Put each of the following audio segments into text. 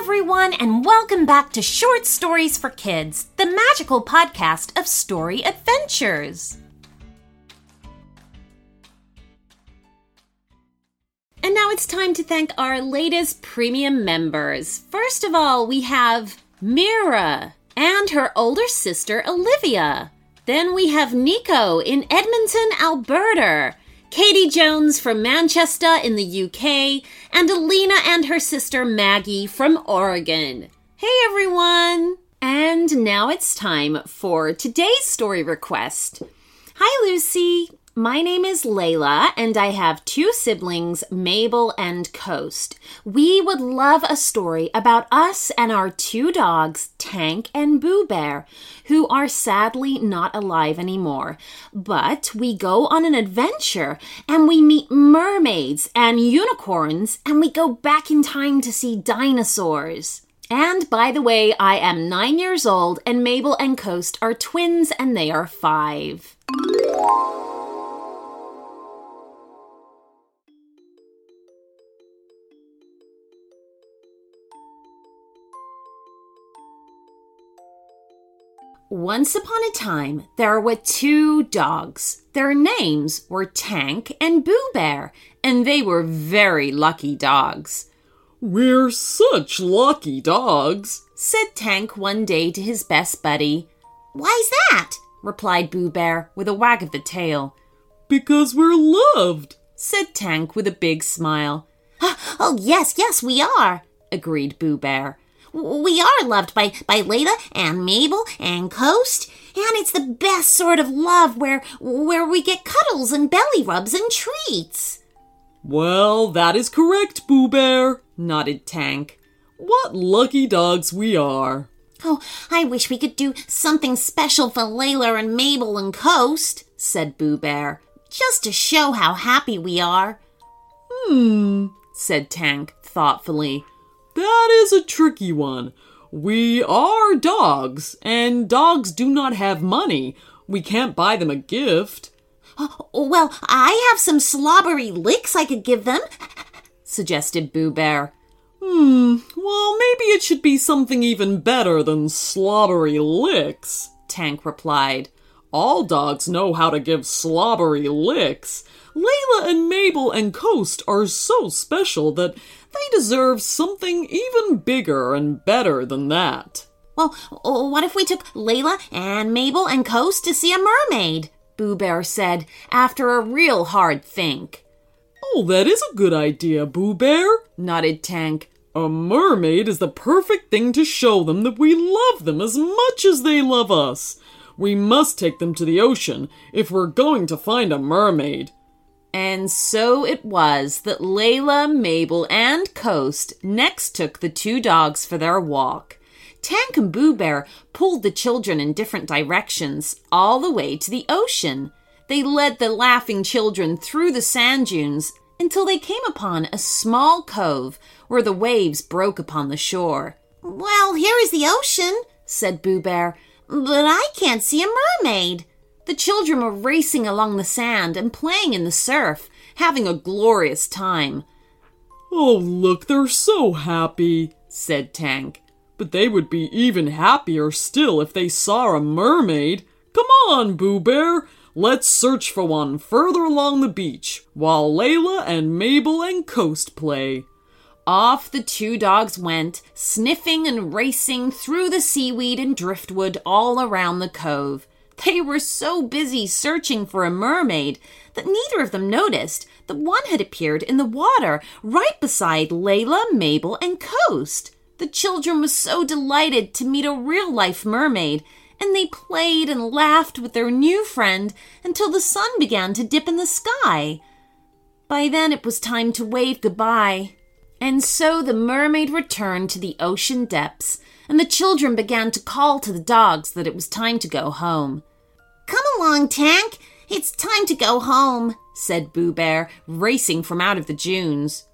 everyone, and welcome back to Short Stories for Kids, the magical podcast of story adventures. And now it's time to thank our latest premium members. First of all, we have Mira and her older sister Olivia. Then we have Nico in Edmonton, Alberta. Katie Jones from Manchester in the UK, and Alina and her sister Maggie from Oregon. Hey everyone! And now it's time for today's story request. Hi Lucy! My name is Layla, and I have two siblings, Mabel and Coast. We would love a story about us and our two dogs, Tank and Boo Bear, who are sadly not alive anymore. But we go on an adventure and we meet mermaids and unicorns, and we go back in time to see dinosaurs. And by the way, I am nine years old, and Mabel and Coast are twins, and they are five. Once upon a time, there were two dogs. Their names were Tank and Boo Bear, and they were very lucky dogs. We're such lucky dogs, said Tank one day to his best buddy. Why's that? replied Boo Bear with a wag of the tail. Because we're loved, said Tank with a big smile. Oh, yes, yes, we are, agreed Boo Bear. We are loved by, by Layla and Mabel and Coast, and it's the best sort of love where where we get cuddles and belly rubs and treats. Well, that is correct, Boo Bear, nodded Tank. What lucky dogs we are. Oh, I wish we could do something special for Layla and Mabel and Coast, said Boo Bear, just to show how happy we are. Hmm, said Tank thoughtfully. That is a tricky one. We are dogs, and dogs do not have money. We can't buy them a gift. Oh, well, I have some slobbery licks I could give them, suggested Boo Bear. Hmm, well, maybe it should be something even better than slobbery licks, Tank replied. All dogs know how to give slobbery licks. Layla and Mabel and Coast are so special that they deserve something even bigger and better than that. Well, uh, what if we took Layla and Mabel and Coast to see a mermaid? Boo Bear said after a real hard think. Oh, that is a good idea, Boo Bear, nodded Tank. A mermaid is the perfect thing to show them that we love them as much as they love us. We must take them to the ocean if we're going to find a mermaid. And so it was that Layla, Mabel, and Coast next took the two dogs for their walk. Tank and Boo Bear pulled the children in different directions, all the way to the ocean. They led the laughing children through the sand dunes until they came upon a small cove where the waves broke upon the shore. Well, here is the ocean, said Boo Bear, but I can't see a mermaid. The children were racing along the sand and playing in the surf, having a glorious time. Oh, look, they're so happy, said Tank. But they would be even happier still if they saw a mermaid. Come on, Boo Bear. Let's search for one further along the beach while Layla and Mabel and Coast play. Off the two dogs went, sniffing and racing through the seaweed and driftwood all around the cove. They were so busy searching for a mermaid that neither of them noticed that one had appeared in the water right beside Layla, Mabel, and Coast. The children were so delighted to meet a real life mermaid, and they played and laughed with their new friend until the sun began to dip in the sky. By then it was time to wave goodbye. And so the mermaid returned to the ocean depths, and the children began to call to the dogs that it was time to go home. Come along, Tank. It's time to go home, said Boo Bear, racing from out of the dunes.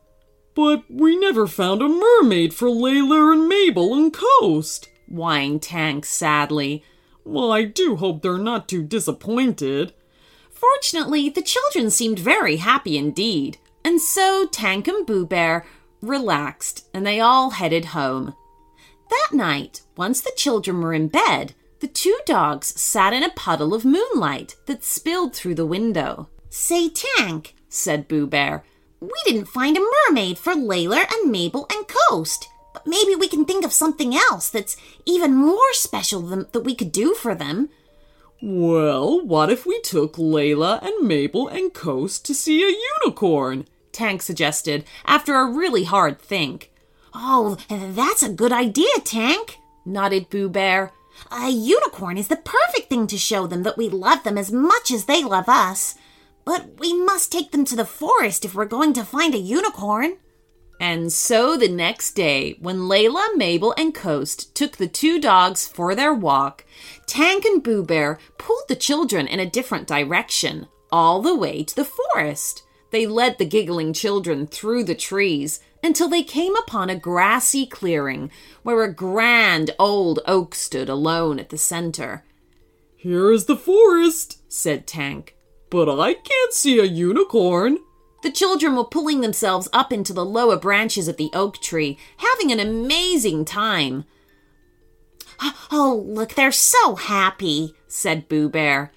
But we never found a mermaid for Layla and Mabel and Coast, whined Tank sadly. Well, I do hope they're not too disappointed. Fortunately, the children seemed very happy indeed, and so Tank and Boo Bear relaxed, and they all headed home. That night, once the children were in bed, the two dogs sat in a puddle of moonlight that spilled through the window. Say, Tank, said Boo Bear, we didn't find a mermaid for Layla and Mabel and Coast. But maybe we can think of something else that's even more special than, that we could do for them. Well, what if we took Layla and Mabel and Coast to see a unicorn? Tank suggested after a really hard think. Oh, that's a good idea, Tank, nodded Boo Bear. A unicorn is the perfect thing to show them that we love them as much as they love us. But we must take them to the forest if we're going to find a unicorn. And so the next day, when Layla, Mabel, and Coast took the two dogs for their walk, Tank and Boo Bear pulled the children in a different direction, all the way to the forest. They led the giggling children through the trees until they came upon a grassy clearing where a grand old oak stood alone at the center. Here is the forest, said Tank. But I can't see a unicorn. The children were pulling themselves up into the lower branches of the oak tree, having an amazing time. Oh, look, they're so happy, said Boo Bear.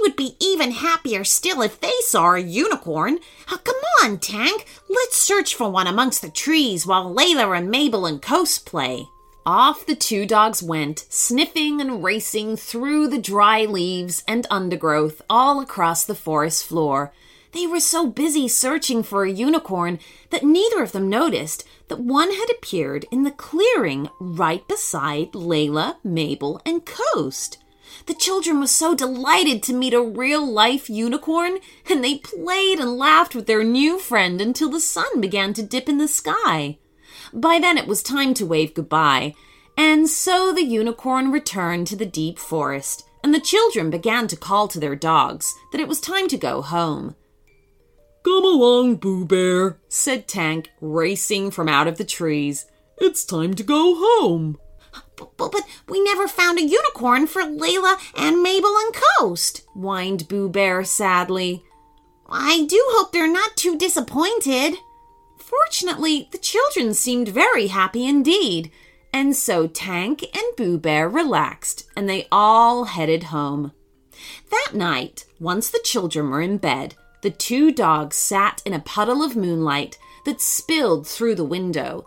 Would be even happier still if they saw a unicorn. Oh, come on, Tank. Let's search for one amongst the trees while Layla and Mabel and Coast play. Off the two dogs went, sniffing and racing through the dry leaves and undergrowth all across the forest floor. They were so busy searching for a unicorn that neither of them noticed that one had appeared in the clearing right beside Layla, Mabel, and Coast. The children were so delighted to meet a real life unicorn, and they played and laughed with their new friend until the sun began to dip in the sky. By then it was time to wave goodbye, and so the unicorn returned to the deep forest, and the children began to call to their dogs that it was time to go home. Come along, Boo Bear, said Tank, racing from out of the trees. It's time to go home. But, but, but we never found a unicorn for Layla and Mabel and Coast, whined Boo Bear sadly. I do hope they're not too disappointed. Fortunately, the children seemed very happy indeed, and so Tank and Boo Bear relaxed and they all headed home. That night, once the children were in bed, the two dogs sat in a puddle of moonlight that spilled through the window.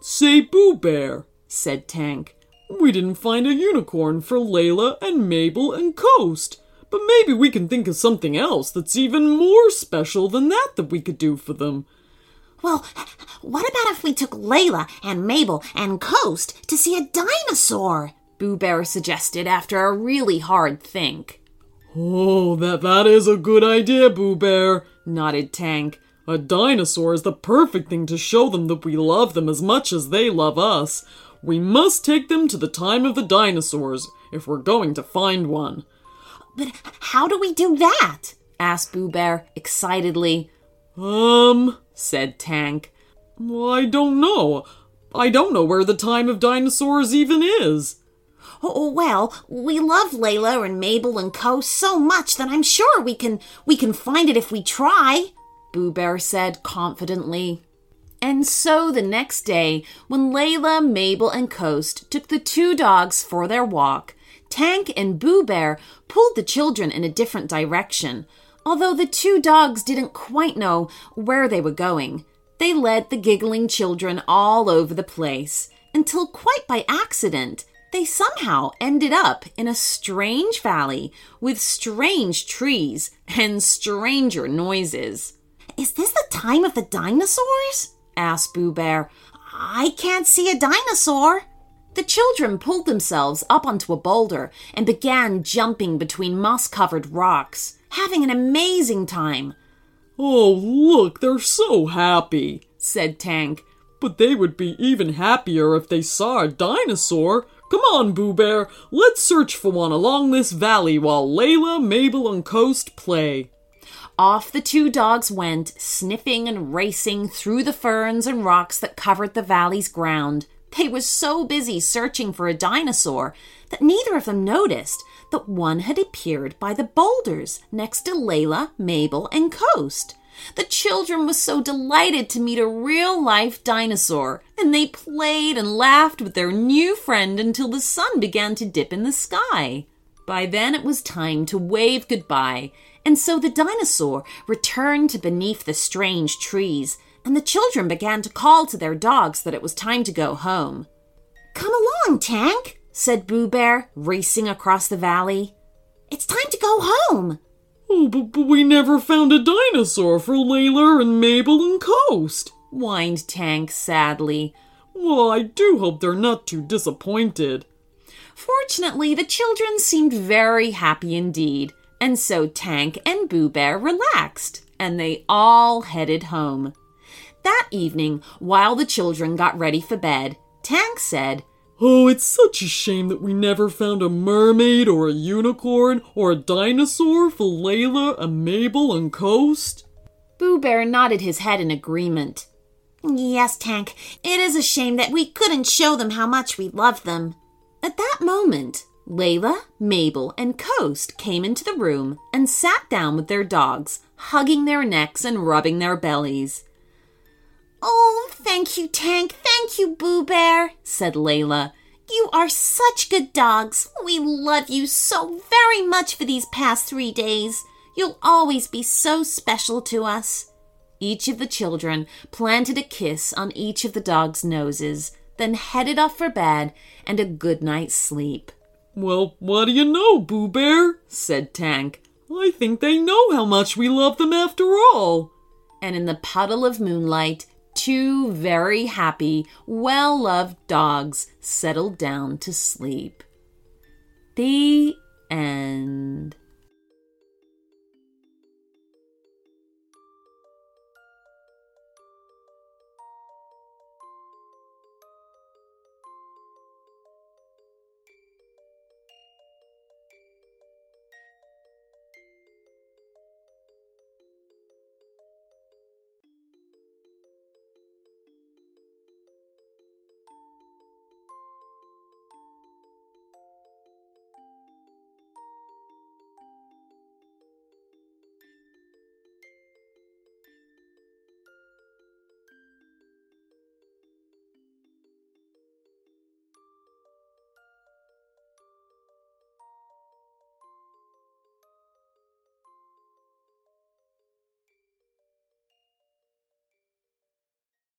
Say, Boo Bear, said Tank, we didn't find a unicorn for Layla and Mabel and Coast, but maybe we can think of something else that's even more special than that that we could do for them. Well, what about if we took Layla and Mabel and Coast to see a dinosaur? Boo Bear suggested after a really hard think. Oh, that that is a good idea, Boo Bear, nodded Tank. A dinosaur is the perfect thing to show them that we love them as much as they love us. We must take them to the time of the dinosaurs if we're going to find one. But how do we do that? asked Boo Bear excitedly. Um, said Tank. I don't know. I don't know where the time of dinosaurs even is. Oh, well, we love Layla and Mabel and Co so much that I'm sure we can we can find it if we try, Boo Bear said confidently. And so the next day, when Layla, Mabel, and Coast took the two dogs for their walk, Tank and Boo Bear pulled the children in a different direction, although the two dogs didn't quite know where they were going. They led the giggling children all over the place until, quite by accident, they somehow ended up in a strange valley with strange trees and stranger noises. Is this the time of the dinosaurs? Asked Boo Bear. I can't see a dinosaur. The children pulled themselves up onto a boulder and began jumping between moss covered rocks, having an amazing time. Oh, look, they're so happy, said Tank. But they would be even happier if they saw a dinosaur. Come on, Boo Bear, let's search for one along this valley while Layla, Mabel, and Coast play. Off the two dogs went, sniffing and racing through the ferns and rocks that covered the valley's ground. They were so busy searching for a dinosaur that neither of them noticed that one had appeared by the boulders next to Layla, Mabel, and Coast. The children were so delighted to meet a real life dinosaur, and they played and laughed with their new friend until the sun began to dip in the sky. By then it was time to wave goodbye, and so the dinosaur returned to beneath the strange trees, and the children began to call to their dogs that it was time to go home. Come along, Tank, said Boo Bear, racing across the valley. It's time to go home. Oh, but, but we never found a dinosaur for Layla and Mabel and Coast, whined Tank sadly. Well, I do hope they're not too disappointed. Fortunately, the children seemed very happy indeed, and so Tank and Boo Bear relaxed, and they all headed home. That evening, while the children got ready for bed, Tank said, Oh, it's such a shame that we never found a mermaid or a unicorn or a dinosaur for Layla and Mabel and Coast. Boo Bear nodded his head in agreement. Yes, Tank, it is a shame that we couldn't show them how much we love them. At that moment, Layla, Mabel, and Coast came into the room and sat down with their dogs, hugging their necks and rubbing their bellies. Oh, thank you, Tank. Thank you, Boo Bear, said Layla. You are such good dogs. We love you so very much for these past three days. You'll always be so special to us. Each of the children planted a kiss on each of the dogs' noses, then headed off for bed and a good night's sleep. Well, what do you know, Boo Bear? said Tank. I think they know how much we love them after all. And in the puddle of moonlight, two very happy, well loved dogs settled down to sleep. The end.